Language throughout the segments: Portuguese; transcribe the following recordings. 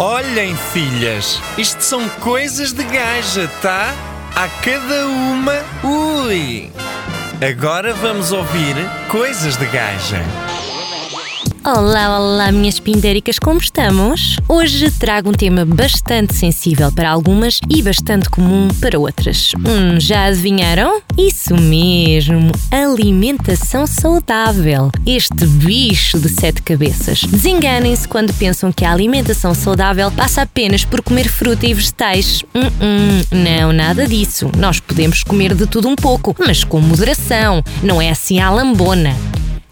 Olhem, filhas, isto são coisas de gaja, tá? A cada uma, ui! Agora vamos ouvir coisas de gaja. Olá, olá, minhas pindéricas, como estamos? Hoje trago um tema bastante sensível para algumas e bastante comum para outras. Hum, já adivinharam? Isso mesmo, alimentação saudável. Este bicho de sete cabeças. Desenganem-se quando pensam que a alimentação saudável passa apenas por comer fruta e vegetais. Hum, hum, não, nada disso. Nós podemos comer de tudo um pouco, mas com moderação. Não é assim à lambona.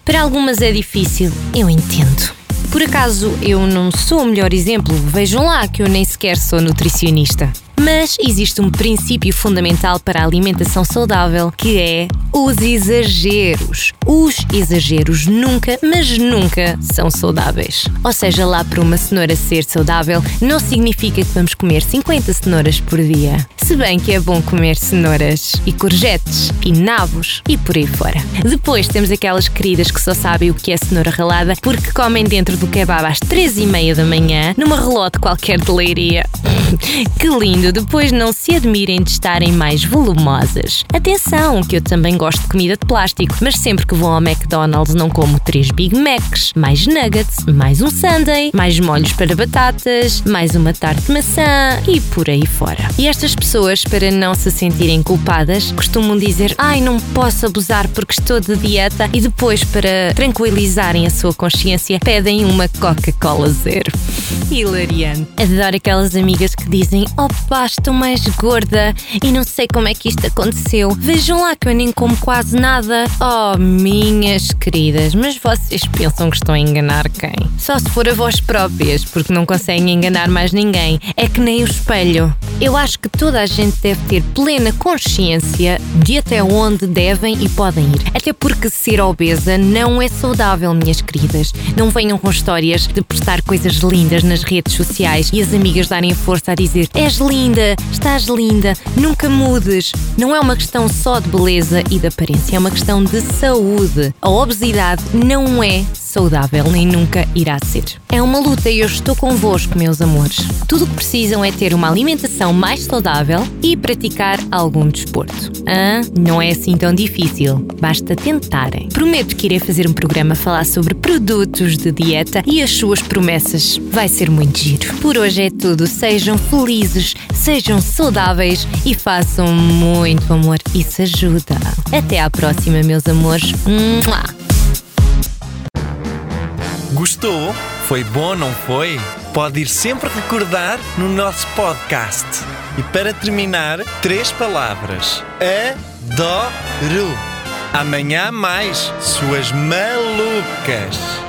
Para algumas é difícil, eu entendo. Por acaso eu não sou o melhor exemplo, vejam lá que eu nem sequer sou nutricionista. Mas existe um princípio fundamental para a alimentação saudável que é os exageros. Os exageros nunca, mas nunca são saudáveis. Ou seja, lá para uma cenoura ser saudável, não significa que vamos comer 50 cenouras por dia. Se bem que é bom comer cenouras e courgettes e nabos e por aí fora. Depois temos aquelas queridas que só sabem o que é cenoura ralada porque comem dentro do kebab às 3 e meia da manhã numa relote qualquer de leiria. que lindo! Depois não se admirem de estarem mais volumosas. Atenção, que eu também gosto de comida de plástico, mas sempre que vou ao McDonald's não como três Big Macs, mais nuggets, mais um sundae, mais molhos para batatas, mais uma tarte de maçã e por aí fora. E estas pessoas, para não se sentirem culpadas, costumam dizer: Ai, não posso abusar porque estou de dieta, e depois, para tranquilizarem a sua consciência, pedem uma Coca-Cola zero. Hilariante. Adoro aquelas amigas que dizem: Opa, estou mais gorda e não sei como é que isto aconteceu. Vejam lá que eu nem como quase nada. Oh, minhas queridas, mas vocês pensam que estão a enganar quem? Só se for a vós próprias, porque não conseguem enganar mais ninguém. É que nem o espelho. Eu acho que toda a gente deve ter plena consciência de até onde devem e podem ir. Até porque ser obesa não é saudável, minhas queridas. Não venham com histórias de postar coisas lindas nas redes sociais e as amigas darem força a dizer: És linda, estás linda, nunca mudes. Não é uma questão só de beleza e de aparência, é uma questão de saúde. A obesidade não é saudável nem nunca irá ser. É uma luta e eu estou convosco, meus amores. Tudo o que precisam é ter uma alimentação mais saudável e praticar algum desporto. Ah, não é assim tão difícil, basta tentarem. Prometo que irei fazer um programa a falar sobre produtos de dieta e as suas promessas. Vai ser muito giro. Por hoje é tudo. Sejam felizes, sejam saudáveis e façam muito amor. Isso ajuda. Até à próxima, meus amores. Mua! Gostou? Foi bom, não foi? Pode ir sempre recordar no nosso podcast. E para terminar, três palavras: adoro. Amanhã mais, suas malucas.